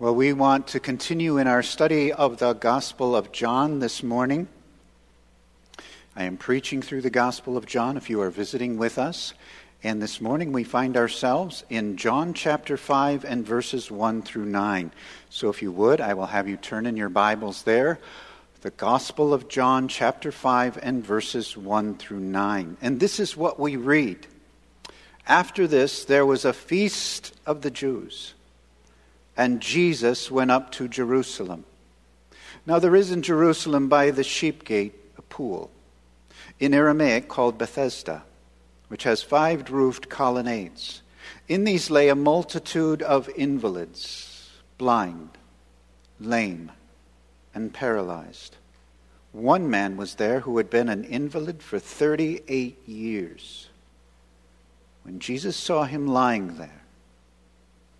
Well, we want to continue in our study of the Gospel of John this morning. I am preaching through the Gospel of John if you are visiting with us. And this morning we find ourselves in John chapter 5 and verses 1 through 9. So if you would, I will have you turn in your Bibles there. The Gospel of John chapter 5 and verses 1 through 9. And this is what we read. After this, there was a feast of the Jews and Jesus went up to Jerusalem. Now there is in Jerusalem by the sheep gate a pool, in Aramaic called Bethesda, which has five roofed colonnades. In these lay a multitude of invalids, blind, lame, and paralyzed. One man was there who had been an invalid for 38 years. When Jesus saw him lying there,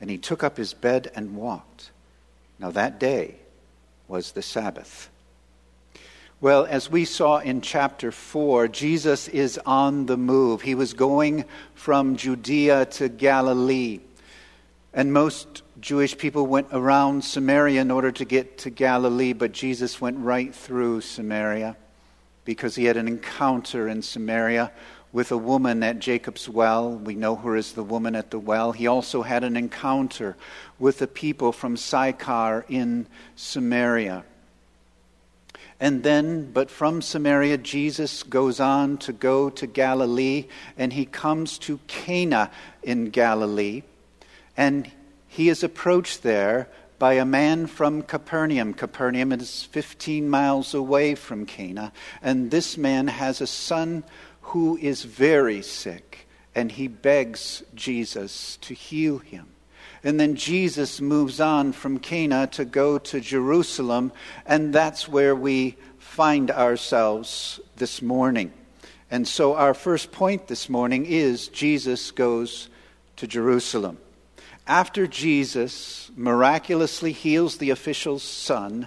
And he took up his bed and walked. Now that day was the Sabbath. Well, as we saw in chapter 4, Jesus is on the move. He was going from Judea to Galilee. And most Jewish people went around Samaria in order to get to Galilee, but Jesus went right through Samaria because he had an encounter in Samaria with a woman at Jacob's well. We know her as the woman at the well. He also had an encounter with the people from Sychar in Samaria. And then, but from Samaria, Jesus goes on to go to Galilee, and he comes to Cana in Galilee. And he is approached there by a man from Capernaum. Capernaum is 15 miles away from Cana. And this man has a son who is very sick, and he begs Jesus to heal him. And then Jesus moves on from Cana to go to Jerusalem, and that's where we find ourselves this morning. And so, our first point this morning is Jesus goes to Jerusalem. After Jesus miraculously heals the official's son,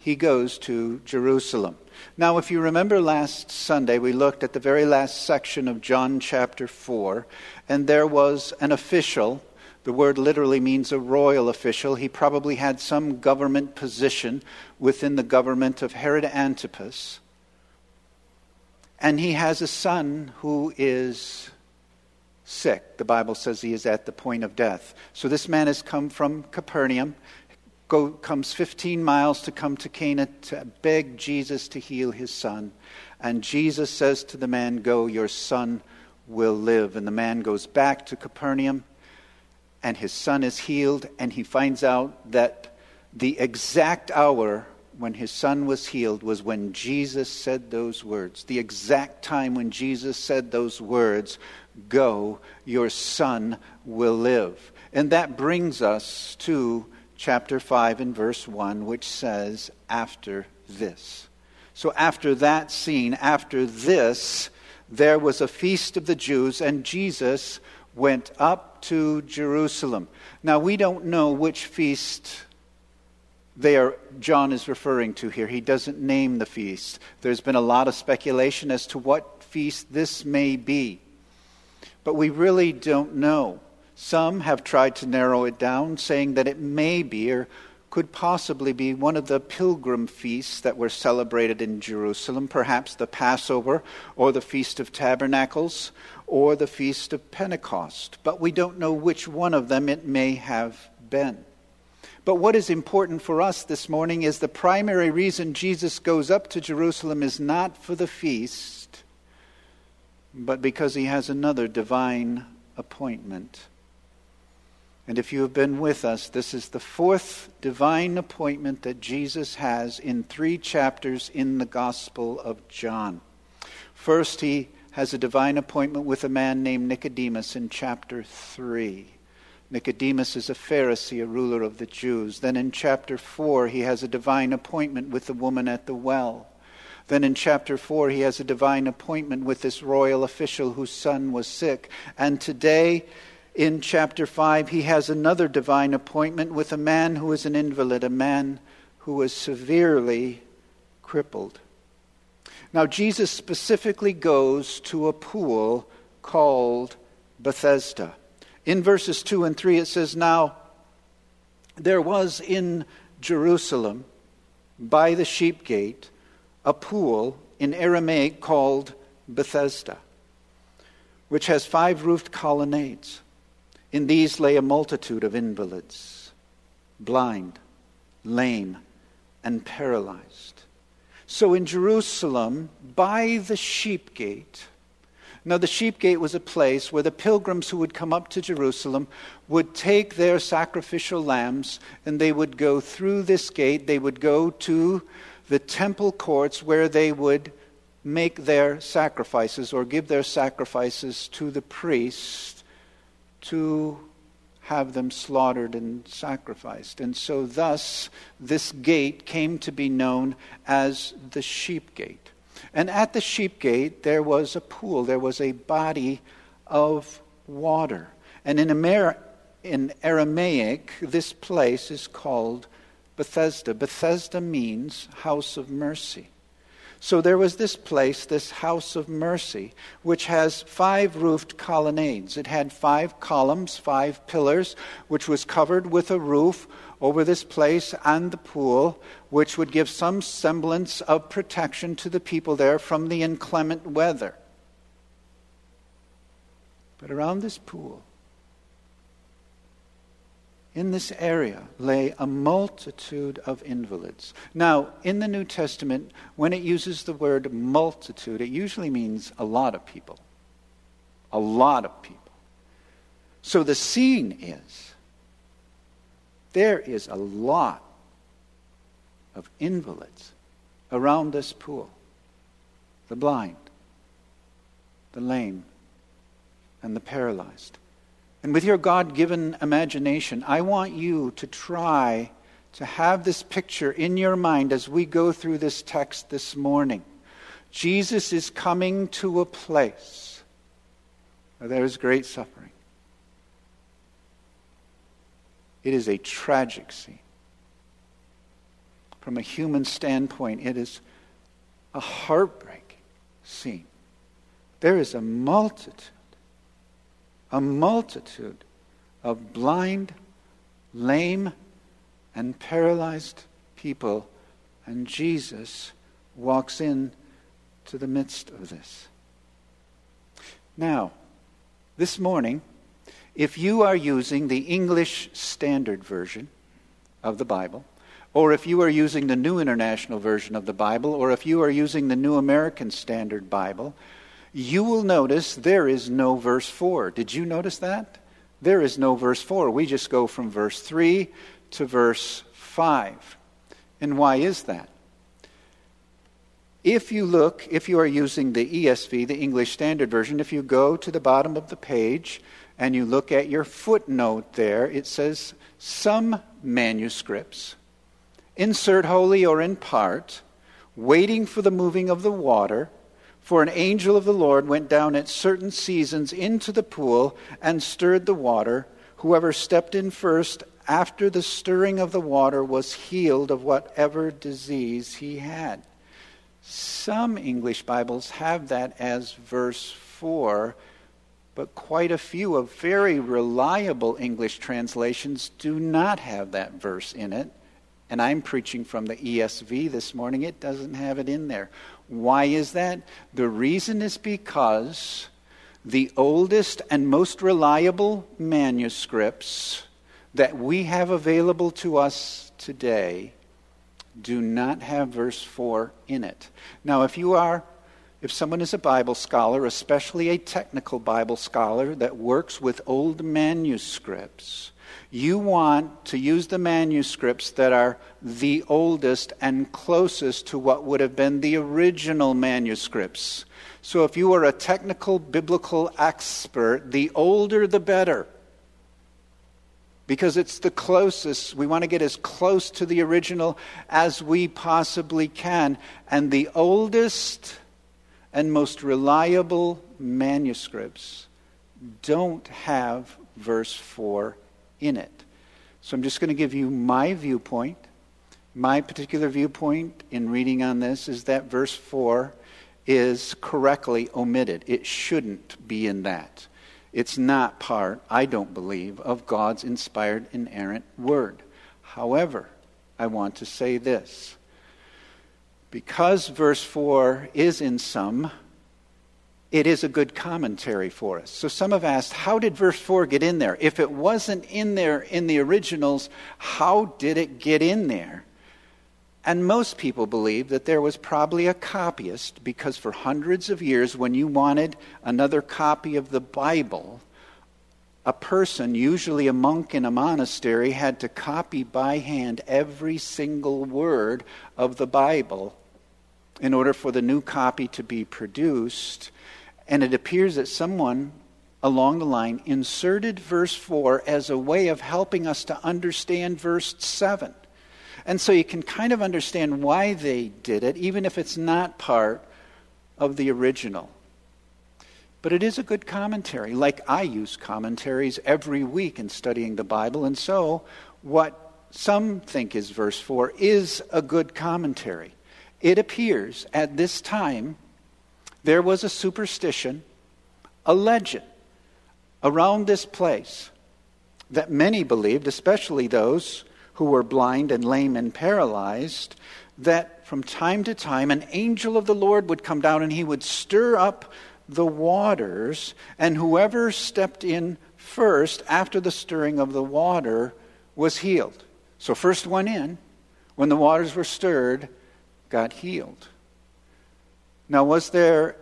he goes to Jerusalem. Now, if you remember last Sunday, we looked at the very last section of John chapter 4, and there was an official. The word literally means a royal official. He probably had some government position within the government of Herod Antipas. And he has a son who is sick. The Bible says he is at the point of death. So this man has come from Capernaum go, comes 15 miles to come to Cana to beg Jesus to heal his son. And Jesus says to the man, Go, your son will live. And the man goes back to Capernaum, and his son is healed, and he finds out that the exact hour when his son was healed was when Jesus said those words. The exact time when Jesus said those words, Go, your son will live. And that brings us to chapter 5 and verse 1, which says, after this. So, after that scene, after this, there was a feast of the Jews, and Jesus went up to Jerusalem. Now, we don't know which feast there John is referring to here. He doesn't name the feast. There's been a lot of speculation as to what feast this may be. But we really don't know. Some have tried to narrow it down, saying that it may be or could possibly be one of the pilgrim feasts that were celebrated in Jerusalem, perhaps the Passover or the Feast of Tabernacles or the Feast of Pentecost. But we don't know which one of them it may have been. But what is important for us this morning is the primary reason Jesus goes up to Jerusalem is not for the feast, but because he has another divine appointment. And if you have been with us, this is the fourth divine appointment that Jesus has in three chapters in the Gospel of John. First, he has a divine appointment with a man named Nicodemus in chapter 3. Nicodemus is a Pharisee, a ruler of the Jews. Then in chapter 4, he has a divine appointment with the woman at the well. Then in chapter 4, he has a divine appointment with this royal official whose son was sick. And today, in chapter 5, he has another divine appointment with a man who is an invalid, a man who was severely crippled. Now, Jesus specifically goes to a pool called Bethesda. In verses 2 and 3, it says, Now there was in Jerusalem by the sheep gate a pool in Aramaic called Bethesda, which has five roofed colonnades. In these lay a multitude of invalids, blind, lame, and paralyzed. So in Jerusalem, by the sheep gate, now, the sheep gate was a place where the pilgrims who would come up to Jerusalem would take their sacrificial lambs and they would go through this gate. They would go to the temple courts where they would make their sacrifices or give their sacrifices to the priest to have them slaughtered and sacrificed. And so, thus, this gate came to be known as the sheep gate. And at the sheep gate, there was a pool, there was a body of water. And in, Amer- in Aramaic, this place is called Bethesda. Bethesda means house of mercy. So there was this place, this house of mercy, which has five roofed colonnades. It had five columns, five pillars, which was covered with a roof over this place and the pool, which would give some semblance of protection to the people there from the inclement weather. But around this pool, in this area lay a multitude of invalids. Now, in the New Testament, when it uses the word multitude, it usually means a lot of people. A lot of people. So the scene is there is a lot of invalids around this pool the blind, the lame, and the paralyzed. And with your God given imagination, I want you to try to have this picture in your mind as we go through this text this morning. Jesus is coming to a place where there is great suffering. It is a tragic scene. From a human standpoint, it is a heartbreaking scene. There is a multitude, a multitude of blind, lame, and paralyzed people, and Jesus walks in to the midst of this. Now, this morning, if you are using the English Standard Version of the Bible, or if you are using the New International Version of the Bible, or if you are using the New American Standard Bible, you will notice there is no verse 4. Did you notice that? There is no verse 4. We just go from verse 3 to verse 5. And why is that? If you look, if you are using the ESV, the English Standard Version, if you go to the bottom of the page, and you look at your footnote there, it says some manuscripts insert wholly or in part, waiting for the moving of the water. For an angel of the Lord went down at certain seasons into the pool and stirred the water. Whoever stepped in first after the stirring of the water was healed of whatever disease he had. Some English Bibles have that as verse 4 but quite a few of very reliable English translations do not have that verse in it. And I'm preaching from the ESV this morning. It doesn't have it in there. Why is that? The reason is because the oldest and most reliable manuscripts that we have available to us today do not have verse 4 in it. Now, if you are if someone is a Bible scholar, especially a technical Bible scholar that works with old manuscripts, you want to use the manuscripts that are the oldest and closest to what would have been the original manuscripts. So if you are a technical biblical expert, the older the better. because it's the closest. We want to get as close to the original as we possibly can. And the oldest and most reliable manuscripts don't have verse 4 in it. So I'm just going to give you my viewpoint. My particular viewpoint in reading on this is that verse 4 is correctly omitted. It shouldn't be in that. It's not part, I don't believe, of God's inspired, inerrant word. However, I want to say this. Because verse 4 is in some, it is a good commentary for us. So some have asked, how did verse 4 get in there? If it wasn't in there in the originals, how did it get in there? And most people believe that there was probably a copyist because for hundreds of years, when you wanted another copy of the Bible, a person, usually a monk in a monastery, had to copy by hand every single word of the Bible in order for the new copy to be produced. And it appears that someone along the line inserted verse 4 as a way of helping us to understand verse 7. And so you can kind of understand why they did it, even if it's not part of the original. But it is a good commentary, like I use commentaries every week in studying the Bible. And so, what some think is verse 4 is a good commentary. It appears at this time there was a superstition, a legend around this place that many believed, especially those who were blind and lame and paralyzed, that from time to time an angel of the Lord would come down and he would stir up the waters, and whoever stepped in first after the stirring of the water was healed. So, first one in, when the waters were stirred, got healed. Now, was there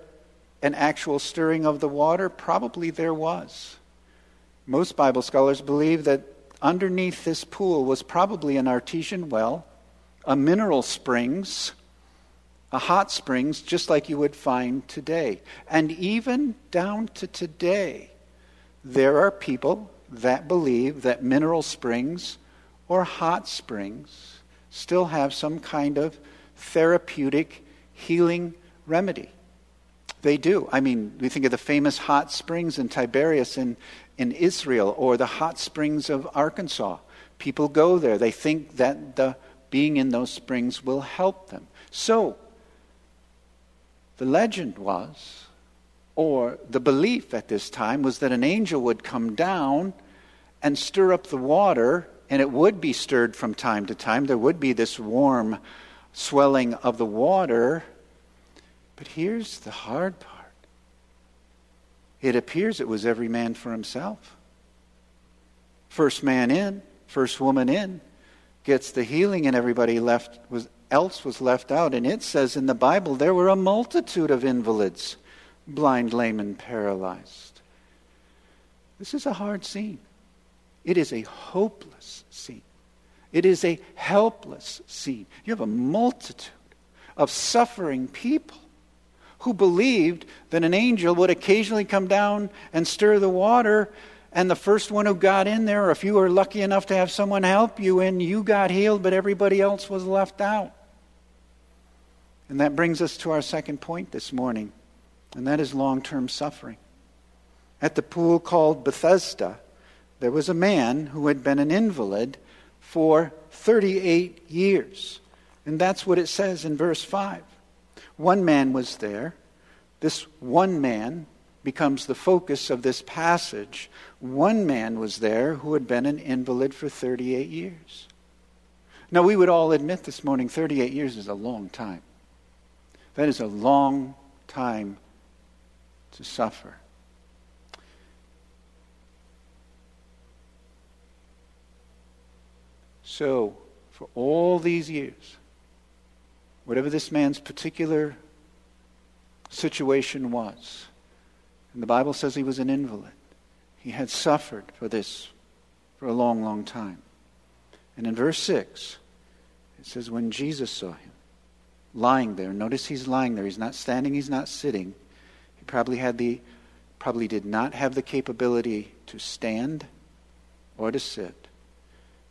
an actual stirring of the water? Probably there was. Most Bible scholars believe that underneath this pool was probably an artesian well, a mineral springs, a hot springs, just like you would find today. And even down to today, there are people that believe that mineral springs or hot springs still have some kind of therapeutic healing remedy. They do. I mean, we think of the famous hot springs in Tiberias in, in Israel or the hot springs of Arkansas. People go there. They think that the being in those springs will help them. So, the legend was, or the belief at this time, was that an angel would come down and stir up the water, and it would be stirred from time to time. There would be this warm swelling of the water. But here's the hard part it appears it was every man for himself. First man in, first woman in gets the healing, and everybody left was, else was left out. And it says in the Bible there were a multitude of invalids, blind, lame, and paralyzed. This is a hard scene. It is a hopeless scene. It is a helpless scene. You have a multitude of suffering people who believed that an angel would occasionally come down and stir the water, and the first one who got in there, or if you were lucky enough to have someone help you in, you got healed, but everybody else was left out. And that brings us to our second point this morning, and that is long term suffering. At the pool called Bethesda, there was a man who had been an invalid for 38 years. And that's what it says in verse 5. One man was there. This one man becomes the focus of this passage. One man was there who had been an invalid for 38 years. Now, we would all admit this morning 38 years is a long time. That is a long time to suffer. So, for all these years, whatever this man's particular situation was. And the Bible says he was an invalid. He had suffered for this for a long, long time. And in verse 6, it says, When Jesus saw him lying there, notice he's lying there. He's not standing, he's not sitting. He probably had the probably did not have the capability to stand or to sit.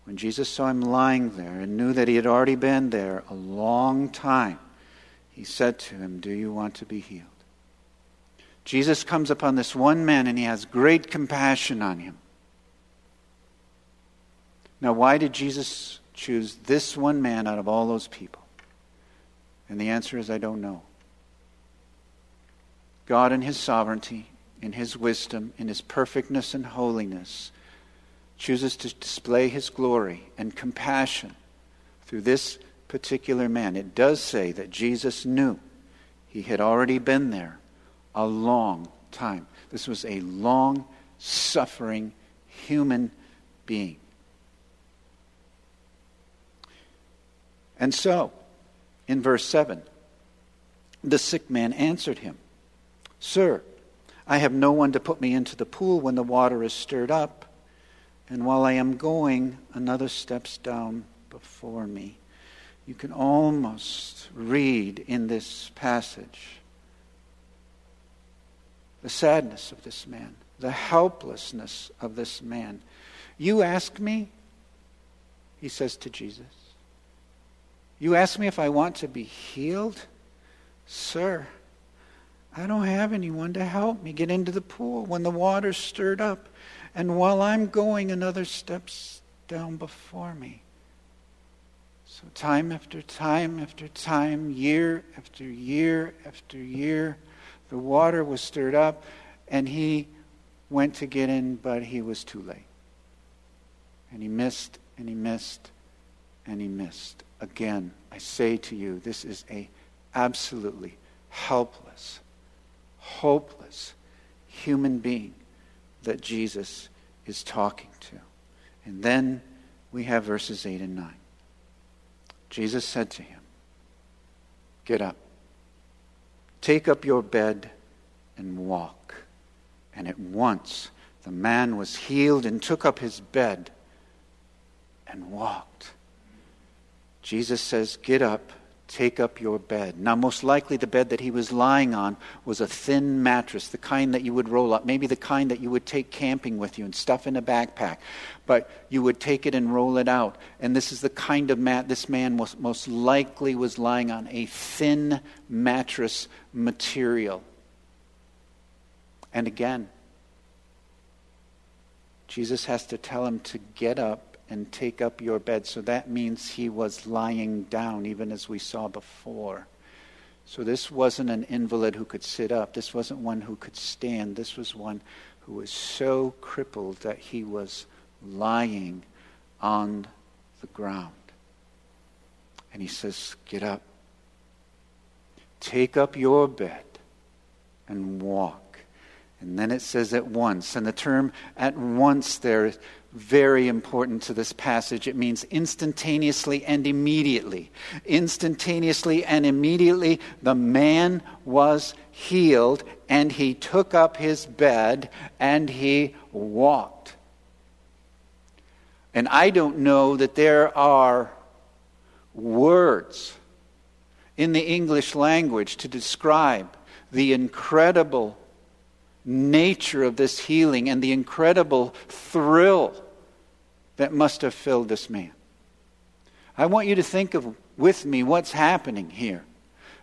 When Jesus saw him lying there and knew that he had already been there a long time, he said to him, Do you want to be healed? Jesus comes upon this one man and he has great compassion on him. Now, why did Jesus choose this one man out of all those people? And the answer is I don't know. God, in His sovereignty, in His wisdom, in His perfectness and holiness, chooses to display his glory and compassion through this particular man. It does say that Jesus knew he had already been there a long time. This was a long suffering human being. And so, in verse 7, the sick man answered him, Sir, I have no one to put me into the pool when the water is stirred up. And while I am going, another steps down before me. You can almost read in this passage the sadness of this man, the helplessness of this man. You ask me, he says to Jesus, you ask me if I want to be healed? Sir, I don't have anyone to help me get into the pool when the water's stirred up. And while I'm going, another steps down before me. So, time after time after time, year after year after year, the water was stirred up, and he went to get in, but he was too late. And he missed, and he missed, and he missed. Again, I say to you, this is a absolutely helpless, hopeless human being that Jesus is talking to. And then we have verses 8 and 9. Jesus said to him, Get up, take up your bed, and walk. And at once the man was healed and took up his bed and walked. Jesus says, Get up take up your bed. Now, most likely, the bed that he was lying on was a thin mattress, the kind that you would roll up, maybe the kind that you would take camping with you and stuff in a backpack. But you would take it and roll it out. And this is the kind of mat this man was, most likely was lying on a thin mattress material. And again, Jesus has to tell him to get up and take up your bed. So that means he was lying down, even as we saw before. So this wasn't an invalid who could sit up. This wasn't one who could stand. This was one who was so crippled that he was lying on the ground. And he says, Get up. Take up your bed and walk. And then it says at once. And the term at once there is very important to this passage. It means instantaneously and immediately. Instantaneously and immediately, the man was healed, and he took up his bed and he walked. And I don't know that there are words in the English language to describe the incredible nature of this healing and the incredible thrill that must have filled this man. I want you to think of with me what's happening here.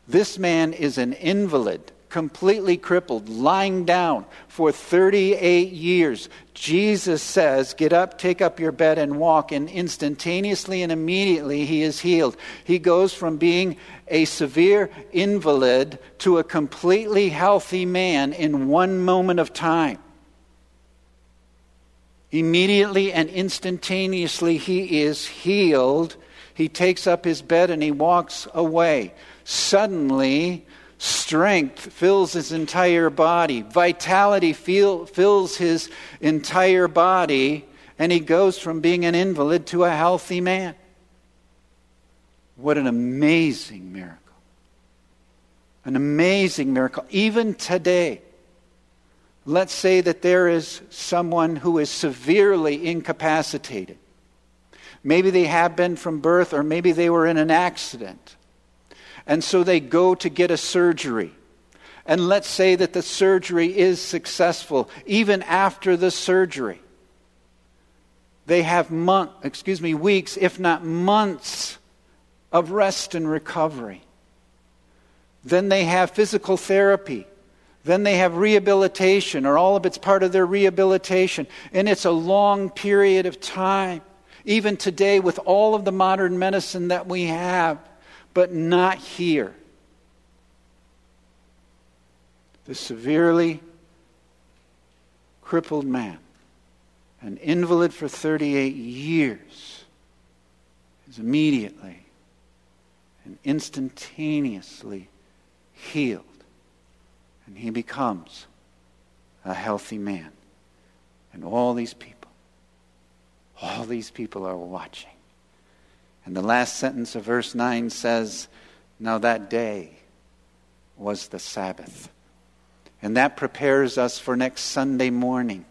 This man is an invalid, completely crippled, lying down for 38 years. Jesus says, Get up, take up your bed, and walk. And instantaneously and immediately, he is healed. He goes from being a severe invalid to a completely healthy man in one moment of time. Immediately and instantaneously, he is healed. He takes up his bed and he walks away. Suddenly, strength fills his entire body, vitality feel, fills his entire body, and he goes from being an invalid to a healthy man. What an amazing miracle! An amazing miracle. Even today, Let's say that there is someone who is severely incapacitated. Maybe they have been from birth, or maybe they were in an accident. And so they go to get a surgery. And let's say that the surgery is successful, even after the surgery. They have month, excuse me, weeks, if not months, of rest and recovery. Then they have physical therapy. Then they have rehabilitation, or all of it's part of their rehabilitation. And it's a long period of time, even today with all of the modern medicine that we have, but not here. The severely crippled man, an invalid for 38 years, is immediately and instantaneously healed. And he becomes a healthy man. And all these people, all these people are watching. And the last sentence of verse 9 says, Now that day was the Sabbath. And that prepares us for next Sunday morning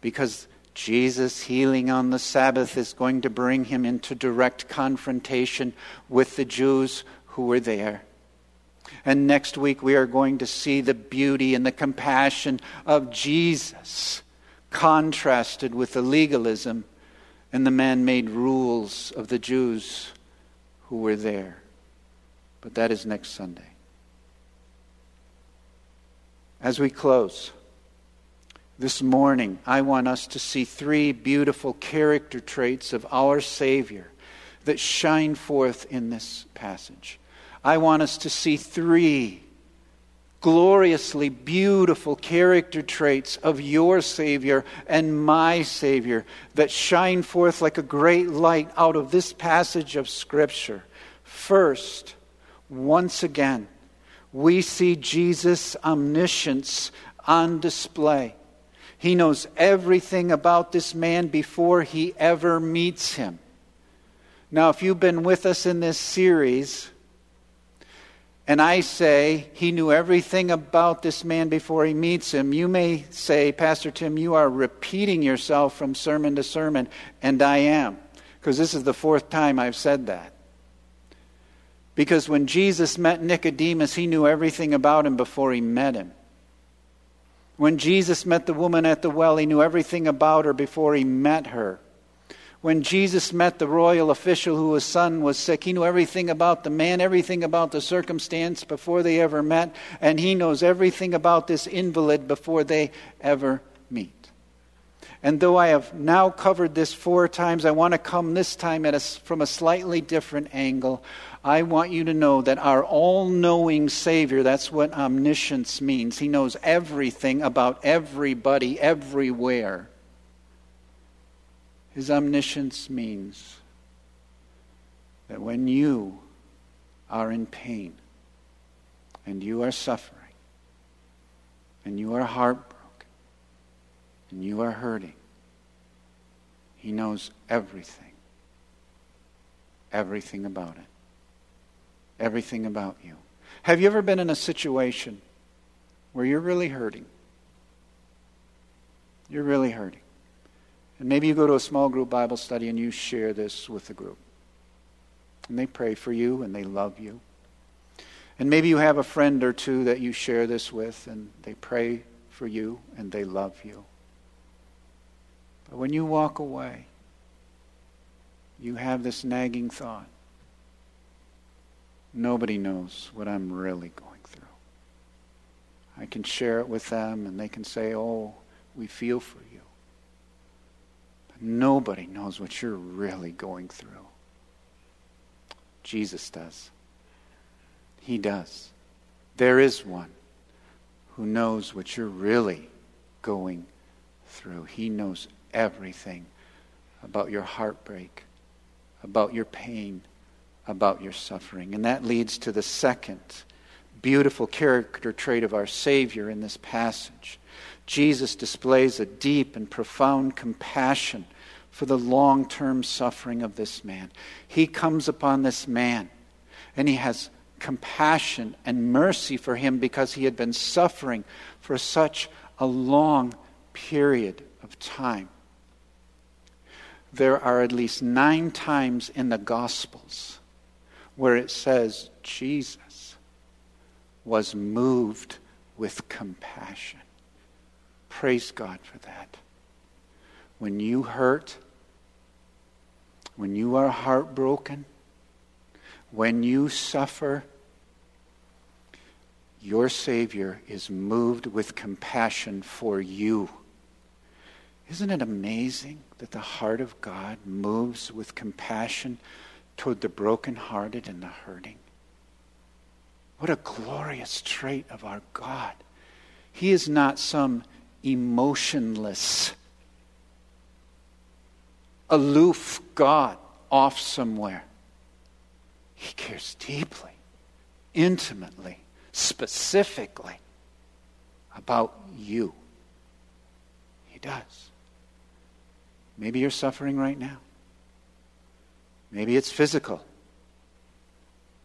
because Jesus healing on the Sabbath is going to bring him into direct confrontation with the Jews who were there. And next week we are going to see the beauty and the compassion of Jesus contrasted with the legalism and the man made rules of the Jews who were there. But that is next Sunday. As we close this morning, I want us to see three beautiful character traits of our Savior that shine forth in this passage. I want us to see three gloriously beautiful character traits of your Savior and my Savior that shine forth like a great light out of this passage of Scripture. First, once again, we see Jesus' omniscience on display. He knows everything about this man before he ever meets him. Now, if you've been with us in this series, and I say he knew everything about this man before he meets him, you may say, Pastor Tim, you are repeating yourself from sermon to sermon, and I am, because this is the fourth time I've said that. Because when Jesus met Nicodemus, he knew everything about him before he met him. When Jesus met the woman at the well, he knew everything about her before he met her. When Jesus met the royal official whose son was sick, he knew everything about the man, everything about the circumstance before they ever met, and he knows everything about this invalid before they ever meet. And though I have now covered this four times, I want to come this time a, from a slightly different angle. I want you to know that our all knowing Savior, that's what omniscience means. He knows everything about everybody, everywhere. His omniscience means that when you are in pain and you are suffering and you are heartbroken, and you are hurting, He knows everything. Everything about it. Everything about you. Have you ever been in a situation where you're really hurting? You're really hurting. And maybe you go to a small group Bible study and you share this with the group. And they pray for you and they love you. And maybe you have a friend or two that you share this with and they pray for you and they love you. But when you walk away, you have this nagging thought. Nobody knows what I'm really going through. I can share it with them and they can say, oh, we feel for you. Nobody knows what you're really going through. Jesus does. He does. There is one who knows what you're really going through. He knows everything about your heartbreak, about your pain, about your suffering. And that leads to the second beautiful character trait of our Savior in this passage. Jesus displays a deep and profound compassion for the long term suffering of this man. He comes upon this man and he has compassion and mercy for him because he had been suffering for such a long period of time there are at least nine times in the Gospels where it says Jesus was moved with compassion. Praise God for that. When you hurt when you are heartbroken, when you suffer, your Savior is moved with compassion for you. Isn't it amazing that the heart of God moves with compassion toward the brokenhearted and the hurting? What a glorious trait of our God. He is not some emotionless, aloof God off somewhere. He cares deeply, intimately, specifically about you. He does. Maybe you're suffering right now. Maybe it's physical.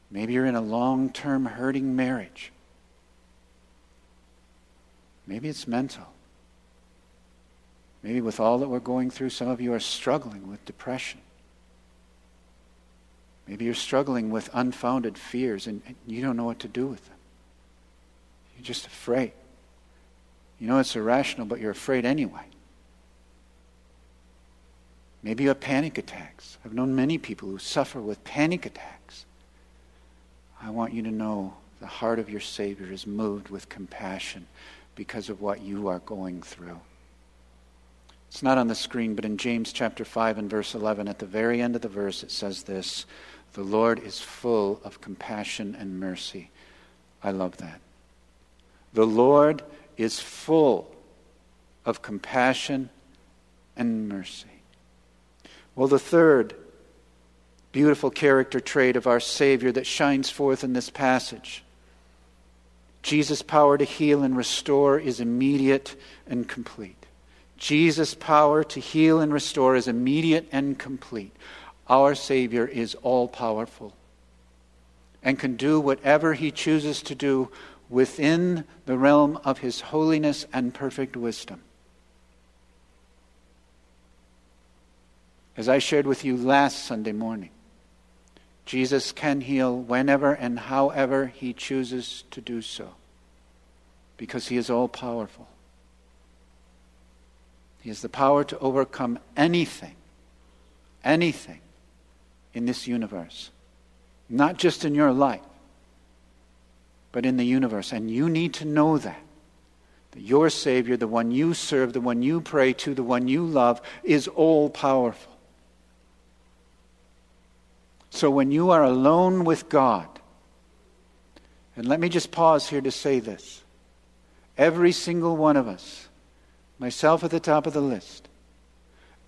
Maybe you're in a long term hurting marriage. Maybe it's mental. Maybe with all that we're going through, some of you are struggling with depression. Maybe you're struggling with unfounded fears and, you don't know what to do with them. You're just afraid. You know it's irrational, but you're afraid anyway. Maybe you have panic attacks. I've known many people who suffer with panic attacks. I want you to know the heart of your Savior is moved with compassion because of what you are going through. It's not on the screen, but in James chapter 5 and verse 11, at the very end of the verse, it says this The Lord is full of compassion and mercy. I love that. The Lord is full of compassion and mercy. Well, the third beautiful character trait of our Savior that shines forth in this passage Jesus' power to heal and restore is immediate and complete. Jesus' power to heal and restore is immediate and complete. Our Savior is all powerful and can do whatever he chooses to do within the realm of his holiness and perfect wisdom. As I shared with you last Sunday morning, Jesus can heal whenever and however he chooses to do so because he is all powerful. He has the power to overcome anything, anything in this universe. Not just in your life, but in the universe. And you need to know that. That your Savior, the one you serve, the one you pray to, the one you love, is all powerful. So when you are alone with God, and let me just pause here to say this every single one of us myself at the top of the list.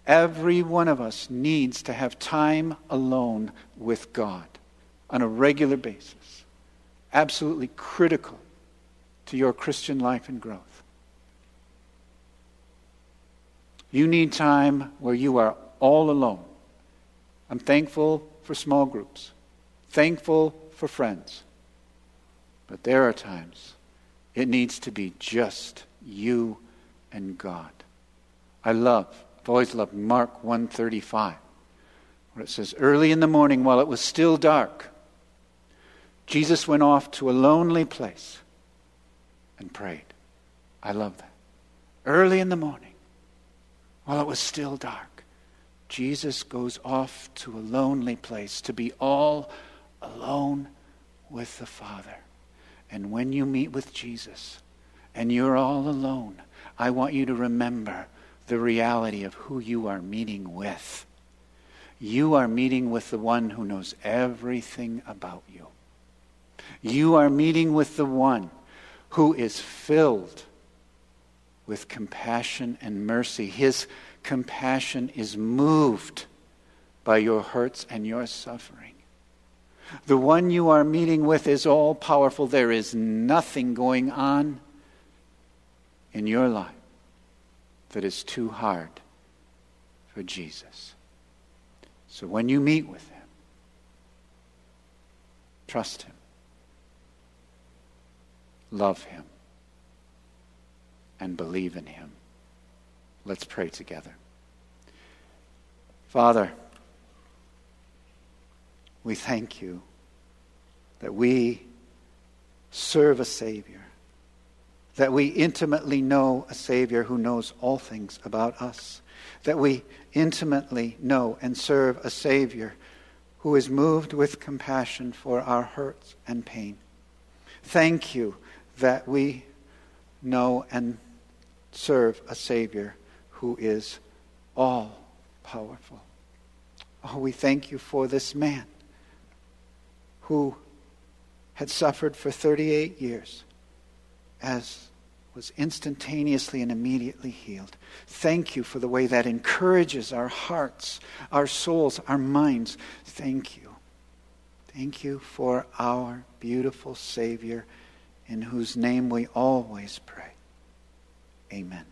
Every one of us needs to have time alone with God on a regular basis. Absolutely critical to your Christian life and growth. You need time where you are all alone. I'm thankful for small groups, thankful for friends. But there are times it needs to be just you and God. I love, I've always loved Mark 135, where it says, Early in the morning, while it was still dark, Jesus went off to a lonely place and prayed. I love that. Early in the morning, while it was still dark, Jesus goes off to a lonely place to be all alone with the Father. And when you meet with Jesus and you're all alone, I want you to remember the reality of who you are meeting with. You are meeting with the one who knows everything about you. You are meeting with the one who is filled with compassion and mercy. His compassion is moved by your hurts and your suffering. The one you are meeting with is all powerful. There is nothing going on in your life that is too hard for Jesus. So when you meet with Him, trust Him, love Him, and believe in Him. Let's pray together. Father, we thank you that we serve a Savior that we intimately know a Savior who knows all things about us, that we intimately know and serve a Savior who is moved with compassion for our hurts and pain. Thank you that we know and serve a Savior who is all powerful. Oh, we thank you for this man who had suffered for 38 years as was instantaneously and immediately healed. Thank you for the way that encourages our hearts, our souls, our minds. Thank you. Thank you for our beautiful Savior in whose name we always pray. Amen.